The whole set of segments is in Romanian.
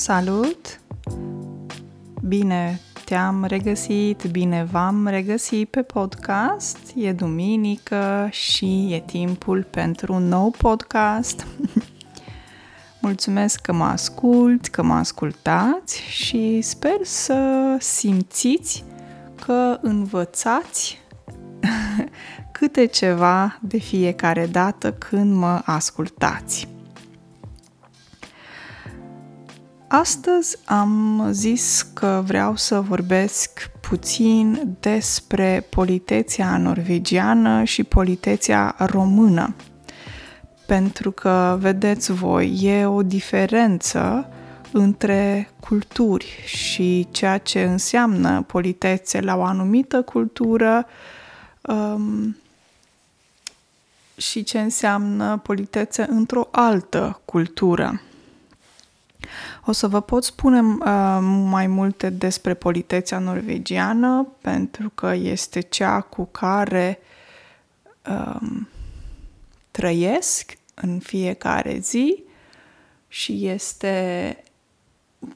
Salut! Bine te-am regăsit, bine v-am regăsit pe podcast. E duminică și e timpul pentru un nou podcast. Mulțumesc că mă ascult, că mă ascultați și sper să simțiți că învățați câte ceva de fiecare dată când mă ascultați. Astăzi am zis că vreau să vorbesc puțin despre politeția norvegiană și politeția română. Pentru că, vedeți voi, e o diferență între culturi și ceea ce înseamnă politețe la o anumită cultură um, și ce înseamnă politețe într-o altă cultură. O să vă pot spune uh, mai multe despre politețea norvegiană, pentru că este cea cu care um, trăiesc în fiecare zi și este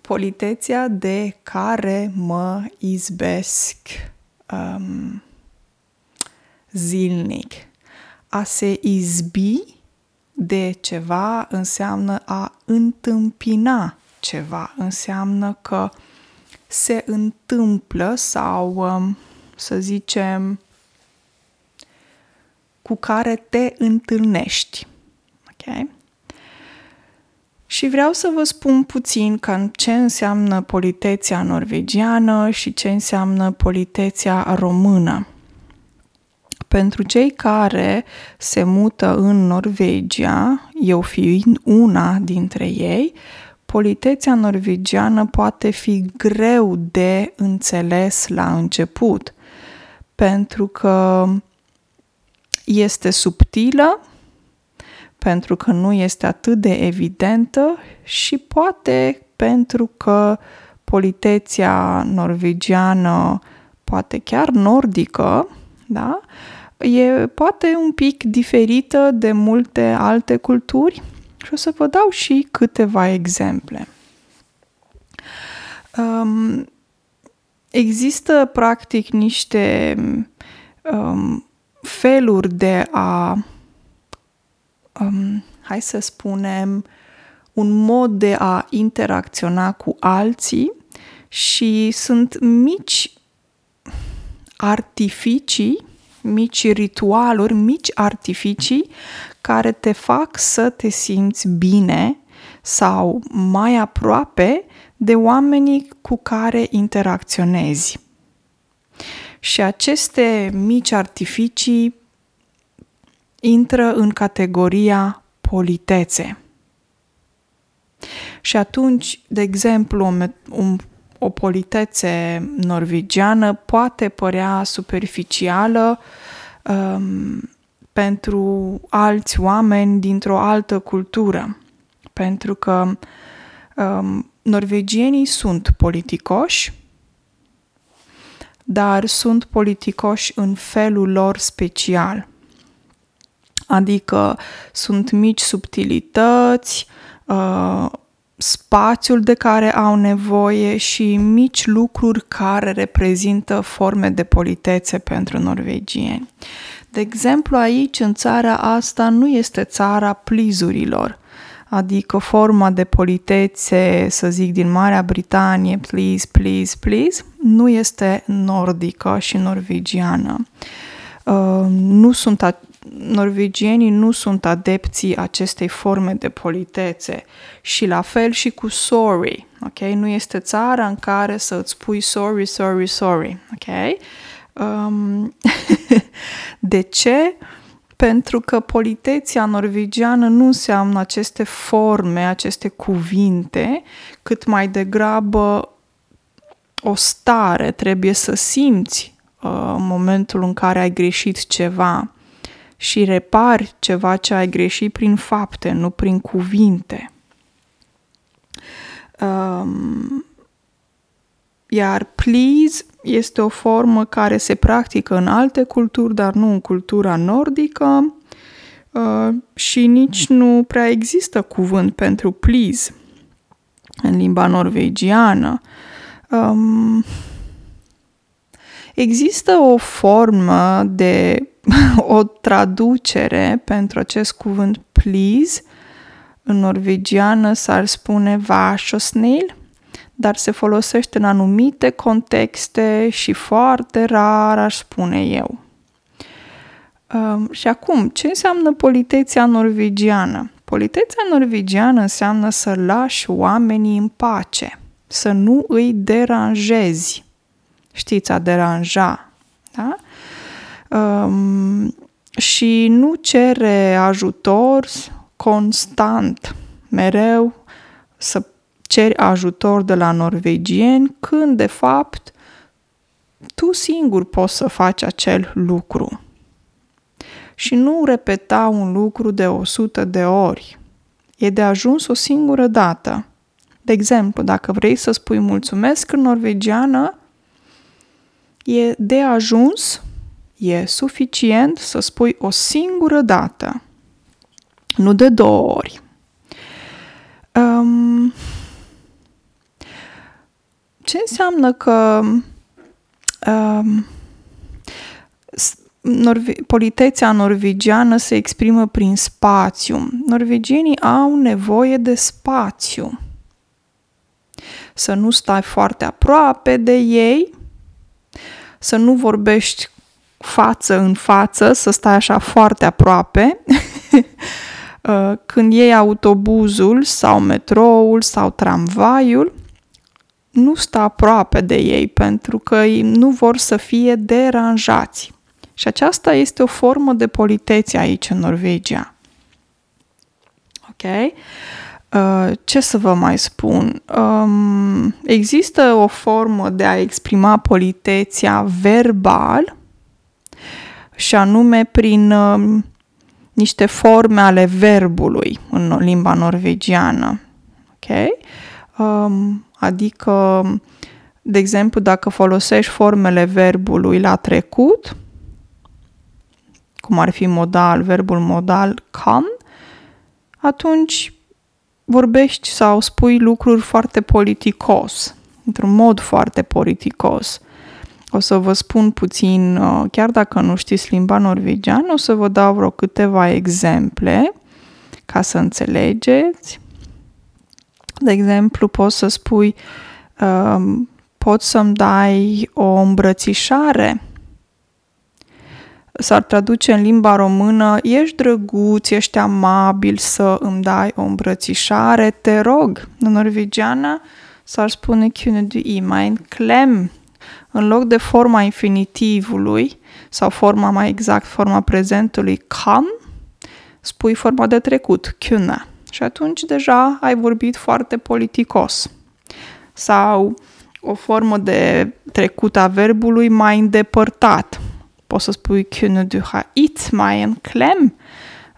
politețea de care mă izbesc um, zilnic. A se izbi de ceva înseamnă a întâmpina ceva, înseamnă că se întâmplă sau, um, să zicem, cu care te întâlnești. Ok? Și vreau să vă spun puțin cam ce înseamnă politeția norvegiană și ce înseamnă politeția română. Pentru cei care se mută în Norvegia, eu fiind una dintre ei, politețea norvegiană poate fi greu de înțeles la început, pentru că este subtilă, pentru că nu este atât de evidentă și poate pentru că politeția norvegiană, poate chiar nordică, da? e poate un pic diferită de multe alte culturi și o să vă dau și câteva exemple. Um, există practic niște um, feluri de a, um, hai să spunem, un mod de a interacționa cu alții și sunt mici artificii mici ritualuri, mici artificii care te fac să te simți bine sau mai aproape de oamenii cu care interacționezi. Și aceste mici artificii intră în categoria politețe. Și atunci, de exemplu, un o politețe norvegiană poate părea superficială um, pentru alți oameni dintr-o altă cultură, pentru că um, norvegienii sunt politicoși, dar sunt politicoși în felul lor special. Adică sunt mici subtilități, uh, spațiul de care au nevoie și mici lucruri care reprezintă forme de politețe pentru norvegieni. De exemplu, aici, în țara asta, nu este țara plizurilor, adică forma de politețe, să zic, din Marea Britanie, please, please, please, nu este nordică și norvegiană. Uh, nu sunt norvegienii nu sunt adepții acestei forme de politețe și la fel și cu sorry, ok? Nu este țara în care să îți spui sorry, sorry, sorry, ok? Um, de ce? Pentru că politeția norvegiană nu înseamnă aceste forme, aceste cuvinte, cât mai degrabă o stare, trebuie să simți uh, momentul în care ai greșit ceva și repari ceva ce ai greșit prin fapte, nu prin cuvinte. Um, iar please este o formă care se practică în alte culturi, dar nu în cultura nordică uh, și nici nu prea există cuvânt pentru please. în limba norvegiană. Um, există o formă de o traducere pentru acest cuvânt please. În norvegiană s-ar spune vașosnil, dar se folosește în anumite contexte și foarte rar aș spune eu. Um, și acum, ce înseamnă politeția norvegiană? Politețea norvegiană înseamnă să lași oamenii în pace, să nu îi deranjezi. Știți, a deranja, da? Um, și nu cere ajutor constant, mereu să ceri ajutor de la norvegieni, când de fapt tu singur poți să faci acel lucru și nu repeta un lucru de o sută de ori. E de ajuns o singură dată. De exemplu, dacă vrei să spui mulțumesc în norvegiană, e de ajuns, e suficient să spui o singură dată, nu de două ori. Um, ce înseamnă că um, Norve- politețea norvegiană se exprimă prin spațiu. Norvegienii au nevoie de spațiu. Să nu stai foarte aproape de ei, să nu vorbești față în față, să stai așa foarte aproape. Uh, când iei autobuzul sau metroul sau tramvaiul, nu sta aproape de ei pentru că nu vor să fie deranjați. Și aceasta este o formă de politețe aici în Norvegia. Ok? Uh, ce să vă mai spun? Um, există o formă de a exprima politeția verbal și anume prin um, niște forme ale verbului în limba norvegiană. Ok? Um, adică, de exemplu, dacă folosești formele verbului la trecut, cum ar fi modal, verbul modal can, atunci vorbești sau spui lucruri foarte politicos, într-un mod foarte politicos. O să vă spun puțin, uh, chiar dacă nu știți limba norvegiană, o să vă dau vreo câteva exemple ca să înțelegeți. De exemplu, poți să spui, um, poți să-mi dai o îmbrățișare s-ar traduce în limba română, ești drăguț, ești amabil să îmi dai o îmbrățișare, te rog. În norvegiană s-ar spune kunne du i mig en klem. În loc de forma infinitivului, sau forma mai exact, forma prezentului kan, spui forma de trecut, kunne. Și atunci deja ai vorbit foarte politicos. Sau o formă de trecut a verbului mai îndepărtat, poți să spui Kunne du ha it mai în clem,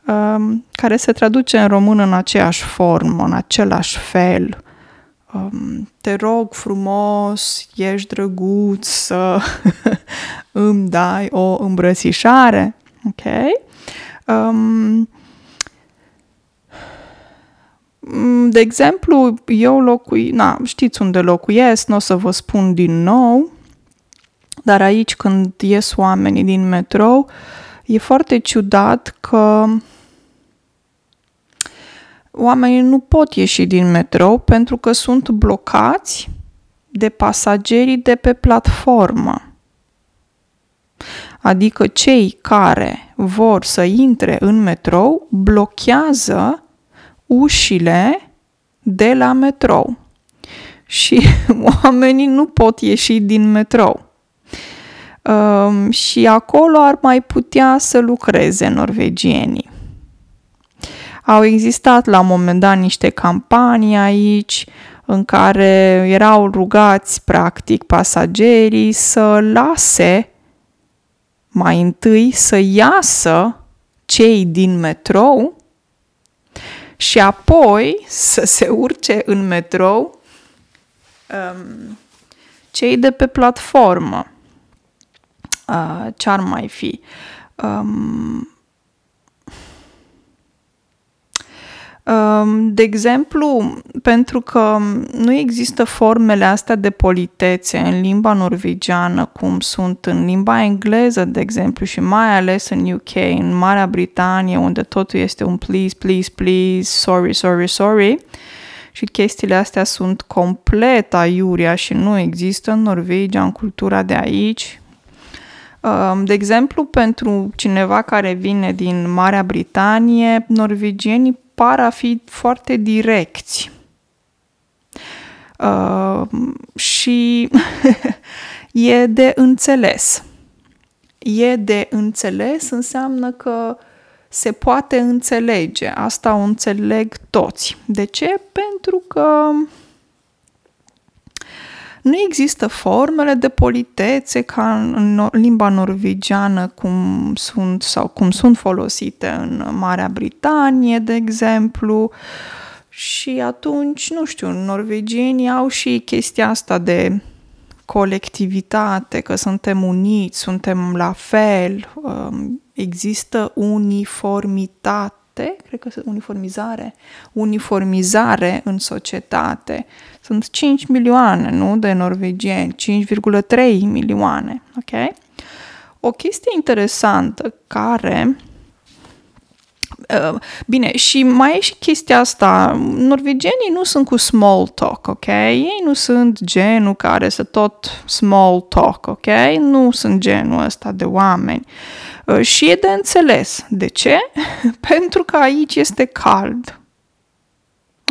um, care se traduce în român în aceeași formă, în același fel. Um, te rog frumos, ești drăguț să îmi dai o îmbrățișare. Ok? Um, de exemplu, eu locui, na, știți unde locuiesc, nu o să vă spun din nou, dar aici când ies oamenii din metrou, e foarte ciudat că oamenii nu pot ieși din metrou pentru că sunt blocați de pasagerii de pe platformă. Adică cei care vor să intre în metrou blochează ușile de la metrou. Și oamenii nu pot ieși din metrou. Um, și acolo ar mai putea să lucreze norvegienii. Au existat la un moment dat niște campanii aici în care erau rugați practic pasagerii să lase mai întâi să iasă cei din metrou și apoi să se urce în metrou um, cei de pe platformă uh, ce-ar mai fi? Um, de exemplu, pentru că nu există formele astea de politețe în limba norvegiană, cum sunt în limba engleză, de exemplu, și mai ales în UK, în Marea Britanie, unde totul este un please, please, please, sorry, sorry, sorry, și chestiile astea sunt complet aiuria și nu există în Norvegia, în cultura de aici. Um, de exemplu, pentru cineva care vine din Marea Britanie, norvegienii par a fi foarte direcți. Uh, și e de înțeles. E de înțeles înseamnă că se poate înțelege. Asta o înțeleg toți. De ce? Pentru că nu există formele de politețe ca în limba norvegiană cum sunt sau cum sunt folosite în Marea Britanie, de exemplu. Și atunci, nu știu, norvegienii au și chestia asta de colectivitate, că suntem uniți, suntem la fel, um, există uniformitate, cred că uniformizare, uniformizare în societate. Sunt 5 milioane, nu, de norvegieni, 5,3 milioane, ok? O chestie interesantă care Uh, bine, și mai e și chestia asta, norvegienii nu sunt cu small talk, ok? Ei nu sunt genul care să tot small talk, ok? Nu sunt genul ăsta de oameni. Uh, și e de înțeles. De ce? Pentru că aici este cald.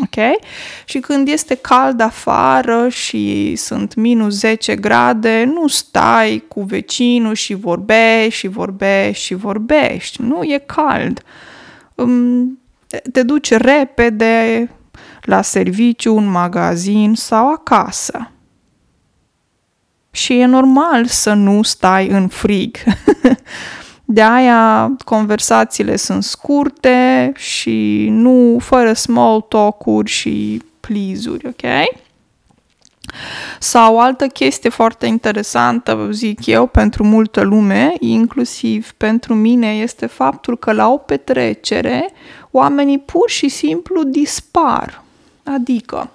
Ok? Și când este cald afară și sunt minus 10 grade, nu stai cu vecinul și vorbești și vorbești și vorbești. Nu, e cald. Te duci repede la serviciu, un magazin sau acasă. Și e normal să nu stai în frig. De aia conversațiile sunt scurte și nu fără small talk-uri și please-uri, ok? Sau altă chestie foarte interesantă, zic eu, pentru multă lume, inclusiv pentru mine, este faptul că la o petrecere oamenii pur și simplu dispar. Adică,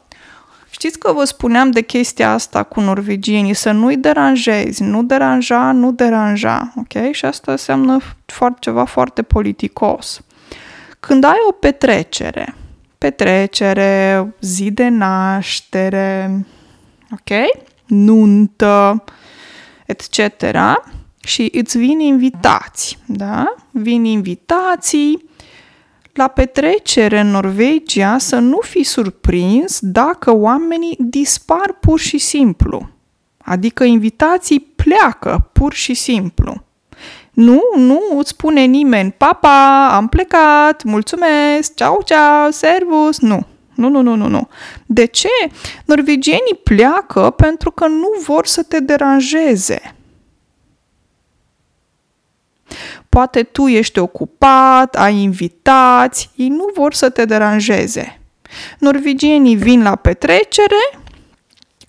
Știți că vă spuneam de chestia asta cu norvegienii, să nu-i deranjezi, nu deranja, nu deranja, ok? Și asta înseamnă foarte, ceva foarte politicos. Când ai o petrecere, petrecere, zi de naștere, ok? Nuntă, etc. Și îți vin invitați, da? Vin invitații, la petrecere în Norvegia să nu fi surprins dacă oamenii dispar pur și simplu. Adică invitații pleacă pur și simplu. Nu, nu îți spune nimeni, papa, am plecat, mulțumesc, ceau, ceau, servus, nu. Nu, nu, nu, nu, nu. De ce? Norvegienii pleacă pentru că nu vor să te deranjeze. Poate tu ești ocupat, ai invitați, ei nu vor să te deranjeze. Norvegienii vin la petrecere,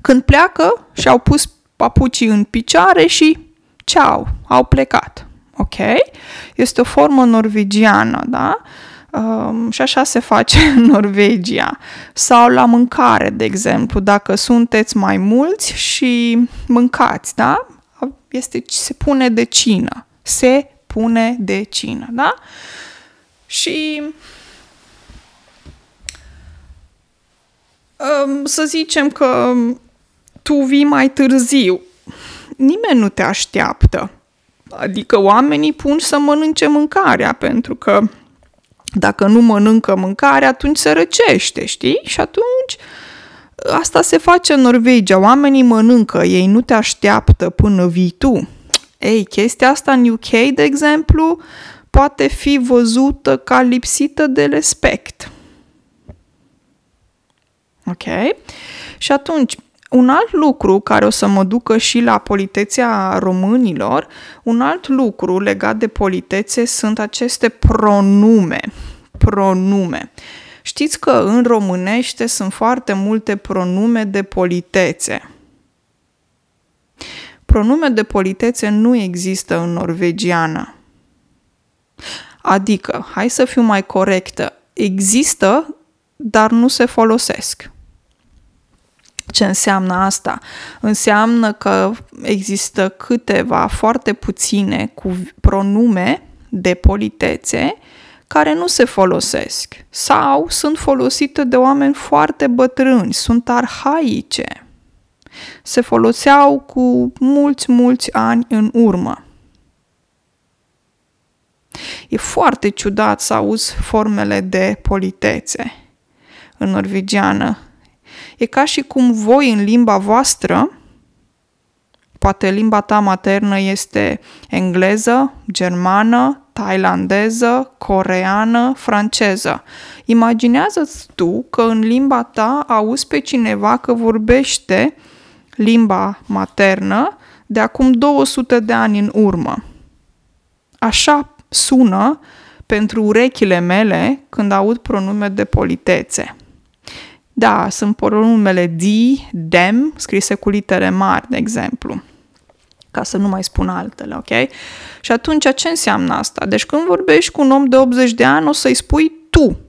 când pleacă și-au pus papucii în picioare și ceau, au plecat. Ok? Este o formă norvegiană, da? Um, și așa se face în Norvegia. Sau la mâncare, de exemplu, dacă sunteți mai mulți și mâncați, da? Este, se pune de cină. Se pune de cină, da? Și um, să zicem că tu vii mai târziu. Nimeni nu te așteaptă. Adică oamenii pun să mănânce mâncarea, pentru că dacă nu mănâncă mâncare, atunci se răcește, știi? Și atunci asta se face în Norvegia. Oamenii mănâncă, ei nu te așteaptă până vii tu. Ei, chestia asta în UK, de exemplu, poate fi văzută ca lipsită de respect. Ok? Și atunci, un alt lucru care o să mă ducă și la politețea românilor, un alt lucru legat de politețe sunt aceste pronume. Pronume. Știți că în românește sunt foarte multe pronume de politețe pronume de politețe nu există în norvegiană. Adică, hai să fiu mai corectă, există, dar nu se folosesc. Ce înseamnă asta? Înseamnă că există câteva, foarte puține cu pronume de politețe care nu se folosesc sau sunt folosite de oameni foarte bătrâni, sunt arhaice. Se foloseau cu mulți, mulți ani în urmă. E foarte ciudat să auzi formele de politețe în norvegiană. E ca și cum voi în limba voastră, poate limba ta maternă este engleză, germană, tailandeză, coreană, franceză. Imaginează-ți tu că în limba ta auzi pe cineva că vorbește limba maternă de acum 200 de ani în urmă. Așa sună pentru urechile mele când aud pronume de politețe. Da, sunt pronumele di, dem, scrise cu litere mari, de exemplu ca să nu mai spun altele, ok? Și atunci ce înseamnă asta? Deci când vorbești cu un om de 80 de ani, o să-i spui tu.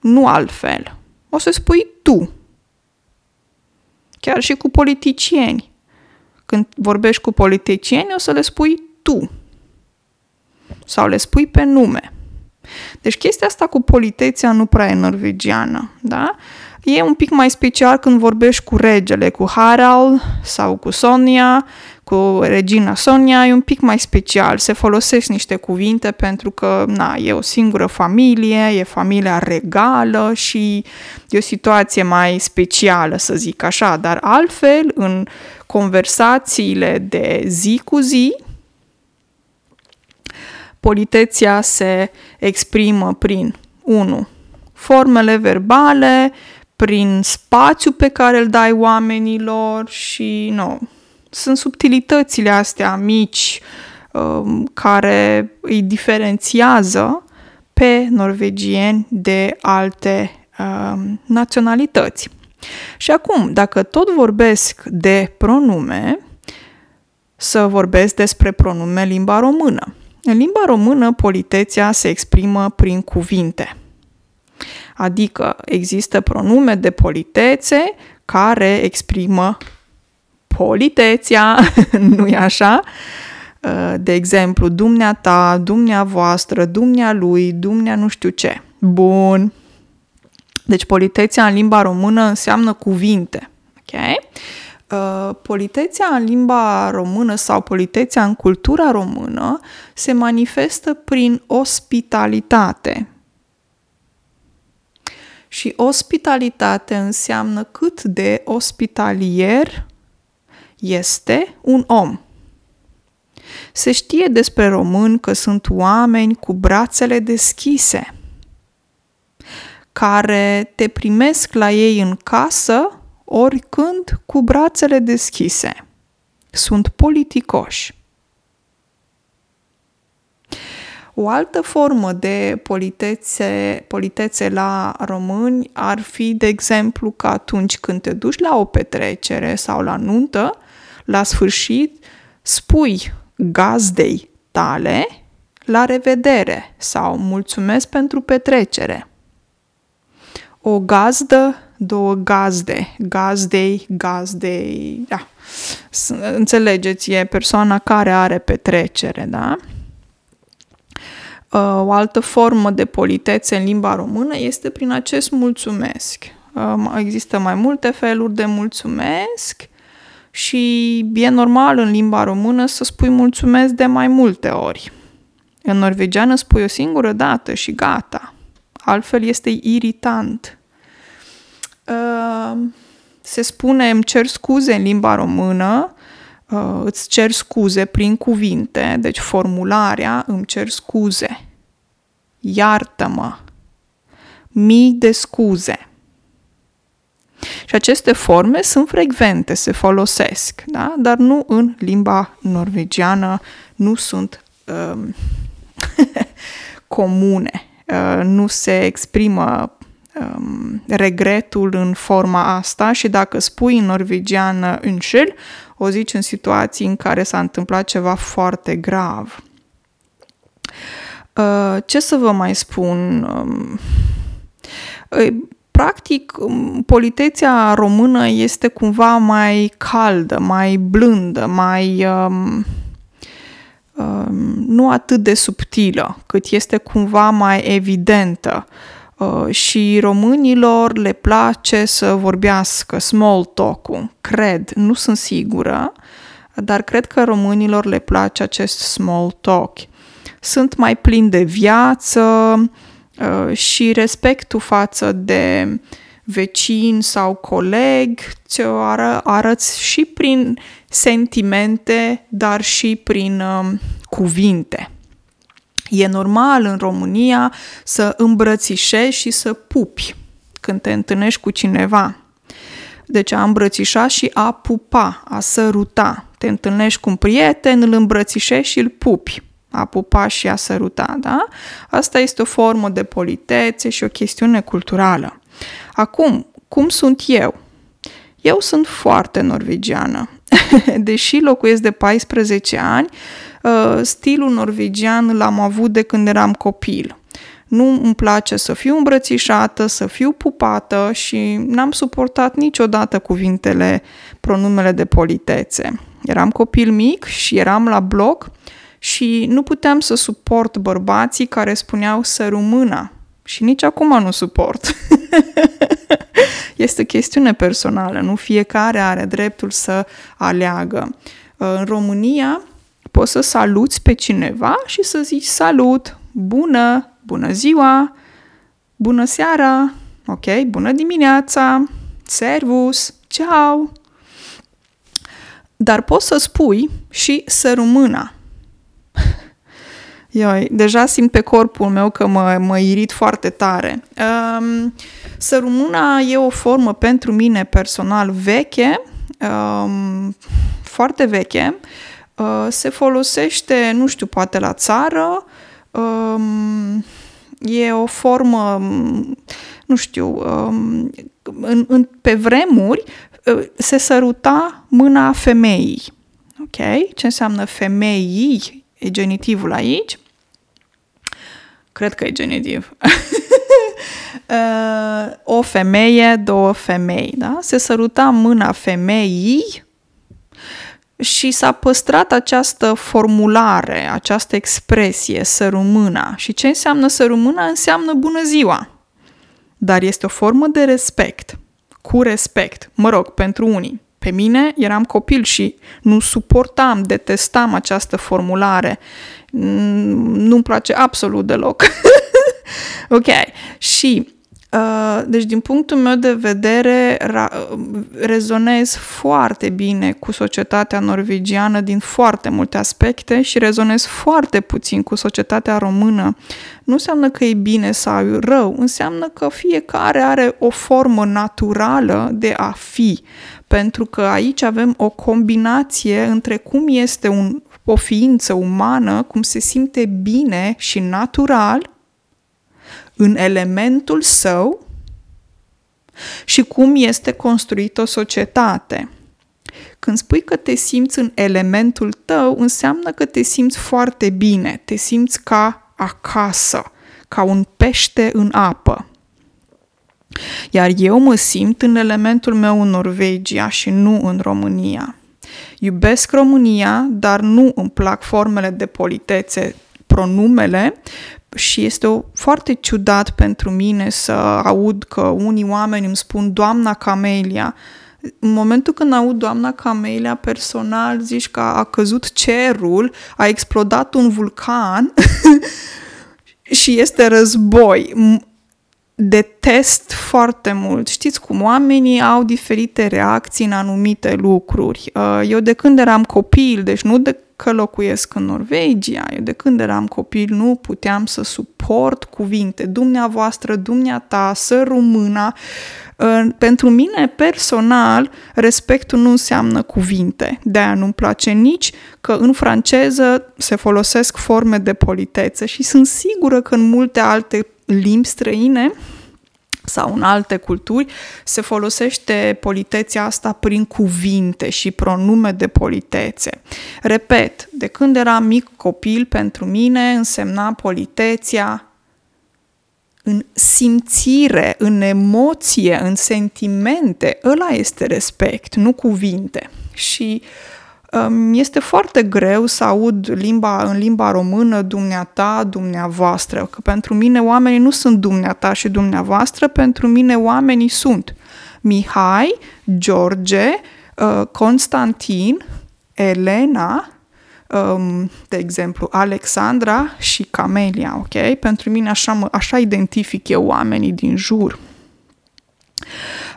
Nu altfel. O să spui tu. Chiar și cu politicieni. Când vorbești cu politicieni, o să le spui tu. Sau le spui pe nume. Deci chestia asta cu politeția nu prea e norvegiană, da? E un pic mai special când vorbești cu regele, cu Harald sau cu Sonia, cu regina Sonia, e un pic mai special. Se folosesc niște cuvinte pentru că, na, e o singură familie, e familia regală și e o situație mai specială, să zic așa. Dar altfel, în conversațiile de zi cu zi, politeția se exprimă prin 1. Formele verbale, prin spațiu pe care îl dai oamenilor și nu. Sunt subtilitățile astea mici um, care îi diferențiază pe norvegieni de alte um, naționalități. Și acum, dacă tot vorbesc de pronume, să vorbesc despre pronume limba română. În limba română, politeția se exprimă prin cuvinte. Adică există pronume de politețe care exprimă politeția, nu-i așa? Uh, de exemplu, dumneata, dumneavoastră, dumnea lui, dumnea nu știu ce. Bun. Deci politeția în limba română înseamnă cuvinte. Ok? Uh, politeția în limba română sau politeția în cultura română se manifestă prin ospitalitate, și ospitalitate înseamnă cât de ospitalier este un om. Se știe despre români că sunt oameni cu brațele deschise, care te primesc la ei în casă oricând cu brațele deschise. Sunt politicoși. O altă formă de politețe, politețe la români ar fi, de exemplu, că atunci când te duci la o petrecere sau la nuntă, la sfârșit spui gazdei tale la revedere sau mulțumesc pentru petrecere. O gazdă, două gazde, gazdei, gazdei, da. Înțelegeți, e persoana care are petrecere, da? Uh, o altă formă de politețe în limba română este prin acest mulțumesc. Uh, există mai multe feluri de mulțumesc și e normal în limba română să spui mulțumesc de mai multe ori. În norvegiană spui o singură dată și gata. Altfel este iritant. Uh, se spune îmi cer scuze în limba română, uh, îți cer scuze prin cuvinte, deci formularea îmi cer scuze, iartă-mă, mii de scuze. Și aceste forme sunt frecvente, se folosesc, da? dar nu în limba norvegiană, nu sunt um, comune, uh, nu se exprimă um, regretul în forma asta și dacă spui în norvegiană înșel, o zici în situații în care s-a întâmplat ceva foarte grav. Uh, ce să vă mai spun? Um, practic, um, politeția română este cumva mai caldă, mai blândă, mai... Um, um, nu atât de subtilă, cât este cumva mai evidentă. Uh, și românilor le place să vorbească small talk-ul, cred, nu sunt sigură, dar cred că românilor le place acest small talk. Sunt mai plini de viață, Uh, și respectul față de vecin sau coleg ți-o ară, arăți și prin sentimente, dar și prin um, cuvinte. E normal în România să îmbrățișezi și să pupi când te întâlnești cu cineva. Deci a îmbrățișa și a pupa, a săruta. Te întâlnești cu un prieten, îl îmbrățișezi și îl pupi a pupa și a săruta, da? Asta este o formă de politețe și o chestiune culturală. Acum, cum sunt eu? Eu sunt foarte norvegiană. Deși locuiesc de 14 ani, uh, stilul norvegian l-am avut de când eram copil. Nu îmi place să fiu îmbrățișată, să fiu pupată și n-am suportat niciodată cuvintele, pronumele de politețe. Eram copil mic și eram la bloc și nu puteam să suport bărbații care spuneau să rumâna și nici acum nu suport. este chestiune personală, nu fiecare are dreptul să aleagă. În România poți să saluți pe cineva și să zici salut, bună, bună ziua, bună seara, ok, bună dimineața, servus, ciao. Dar poți să spui și să rumâna Ioi, deja simt pe corpul meu că mă, mă irit foarte tare. Um, sărumâna e o formă pentru mine personal veche, um, foarte veche. Uh, se folosește, nu știu, poate la țară. Um, e o formă, nu știu, um, în, în, pe vremuri uh, se săruta mâna femeii. Ok? Ce înseamnă femeii? E genitivul aici. Cred că e genitiv. Uh, o femeie, două femei, da? Se săruta mâna femeii și s-a păstrat această formulare, această expresie, sărumâna. Și ce înseamnă sărumâna? Înseamnă bună ziua. Dar este o formă de respect, cu respect, mă rog, pentru unii. Pe mine eram copil și nu suportam, detestam această formulare. Nu-mi place absolut deloc. ok. Și Uh, deci, din punctul meu de vedere, ra- rezonez foarte bine cu societatea norvegiană din foarte multe aspecte și rezonez foarte puțin cu societatea română. Nu înseamnă că e bine sau rău, înseamnă că fiecare are o formă naturală de a fi pentru că aici avem o combinație între cum este un, o ființă umană, cum se simte bine și natural în elementul său și cum este construită o societate. Când spui că te simți în elementul tău, înseamnă că te simți foarte bine, te simți ca acasă, ca un pește în apă. Iar eu mă simt în elementul meu în Norvegia și nu în România. Iubesc România, dar nu îmi plac formele de politețe, pronumele și este o, foarte ciudat pentru mine să aud că unii oameni îmi spun doamna Camelia. În momentul când aud doamna Camelia, personal zici că a căzut cerul, a explodat un vulcan și este război detest foarte mult. Știți cum oamenii au diferite reacții în anumite lucruri. Uh, eu de când eram copil, deci nu de că locuiesc în Norvegia, eu de când eram copil nu puteam să suport cuvinte. Dumneavoastră, dumneata, să rumâna. Uh, pentru mine personal, respectul nu înseamnă cuvinte. De-aia nu-mi place nici că în franceză se folosesc forme de politețe și sunt sigură că în multe alte limbi străine sau în alte culturi, se folosește politețea asta prin cuvinte și pronume de politețe. Repet, de când eram mic copil, pentru mine însemna politețea în simțire, în emoție, în sentimente. Ăla este respect, nu cuvinte. Și mi este foarte greu să aud limba, în limba română dumneata, dumneavoastră, că pentru mine oamenii nu sunt dumneata și dumneavoastră, pentru mine oamenii sunt Mihai, George, uh, Constantin, Elena, um, de exemplu, Alexandra și Camelia, ok? Pentru mine așa, așa identific eu oamenii din jur. Uh,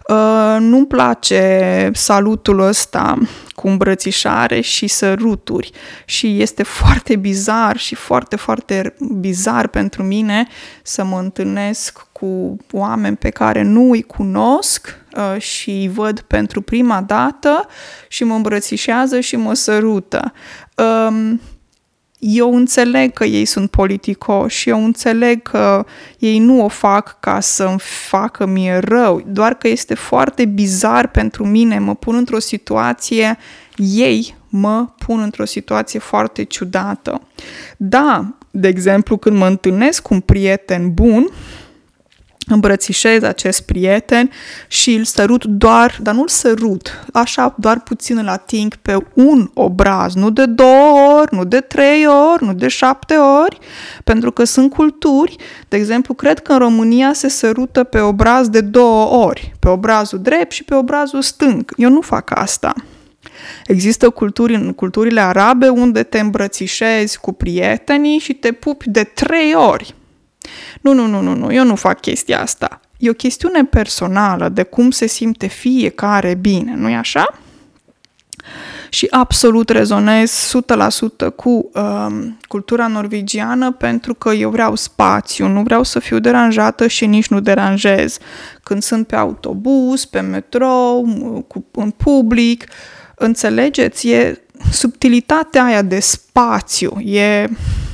nu-mi place salutul ăsta cu îmbrățișare și săruturi și este foarte bizar și foarte, foarte bizar pentru mine să mă întâlnesc cu oameni pe care nu îi cunosc uh, și îi văd pentru prima dată și mă îmbrățișează și mă sărută. Uh, eu înțeleg că ei sunt politicoși, eu înțeleg că ei nu o fac ca să-mi facă mie rău, doar că este foarte bizar pentru mine, mă pun într-o situație, ei mă pun într-o situație foarte ciudată. Da, de exemplu, când mă întâlnesc cu un prieten bun, îmbrățișez acest prieten și îl sărut doar, dar nu îl sărut, așa doar puțin îl ating pe un obraz, nu de două ori, nu de trei ori, nu de șapte ori, pentru că sunt culturi, de exemplu, cred că în România se sărută pe obraz de două ori, pe obrazul drept și pe obrazul stâng. Eu nu fac asta. Există culturi în culturile arabe unde te îmbrățișezi cu prietenii și te pupi de trei ori nu, nu, nu, nu, nu, eu nu fac chestia asta. E o chestiune personală de cum se simte fiecare bine, nu-i așa? Și absolut rezonez 100% cu uh, cultura norvegiană pentru că eu vreau spațiu, nu vreau să fiu deranjată și nici nu deranjez. Când sunt pe autobuz, pe metrou, cu, în public, înțelegeți, e subtilitatea aia de spațiu, e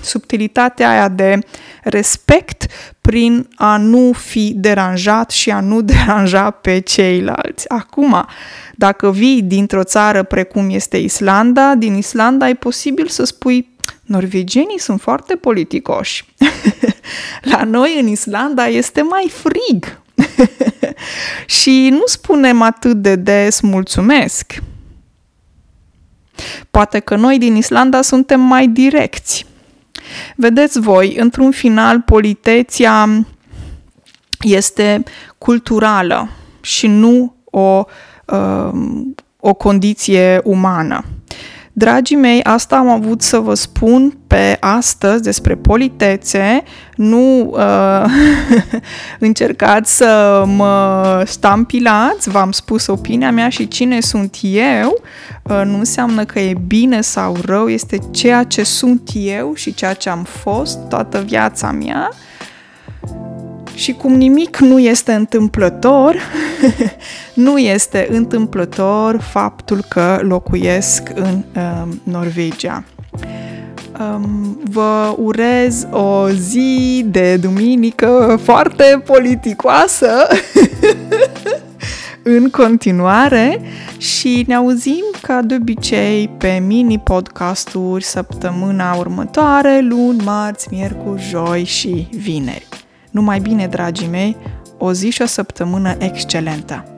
subtilitatea aia de respect prin a nu fi deranjat și a nu deranja pe ceilalți. Acum, dacă vii dintr-o țară precum este Islanda, din Islanda e posibil să spui norvegienii sunt foarte politicoși. La noi în Islanda este mai frig. și nu spunem atât de des mulțumesc. Poate că noi din Islanda suntem mai direcți. Vedeți voi, într-un final, politeția este culturală și nu o, uh, o condiție umană. Dragii mei, asta am avut să vă spun pe astăzi despre politețe. Nu uh, încercați să mă stampilați, v-am spus opinia mea și cine sunt eu. Uh, nu înseamnă că e bine sau rău, este ceea ce sunt eu și ceea ce am fost toată viața mea. Și cum nimic nu este întâmplător, nu este întâmplător faptul că locuiesc în um, Norvegia. Um, vă urez o zi de duminică foarte politicoasă în continuare și ne auzim ca de obicei pe mini-podcasturi săptămâna următoare, luni, marți, miercuri, joi și vineri. Numai bine, dragii mei, o zi și o săptămână excelentă!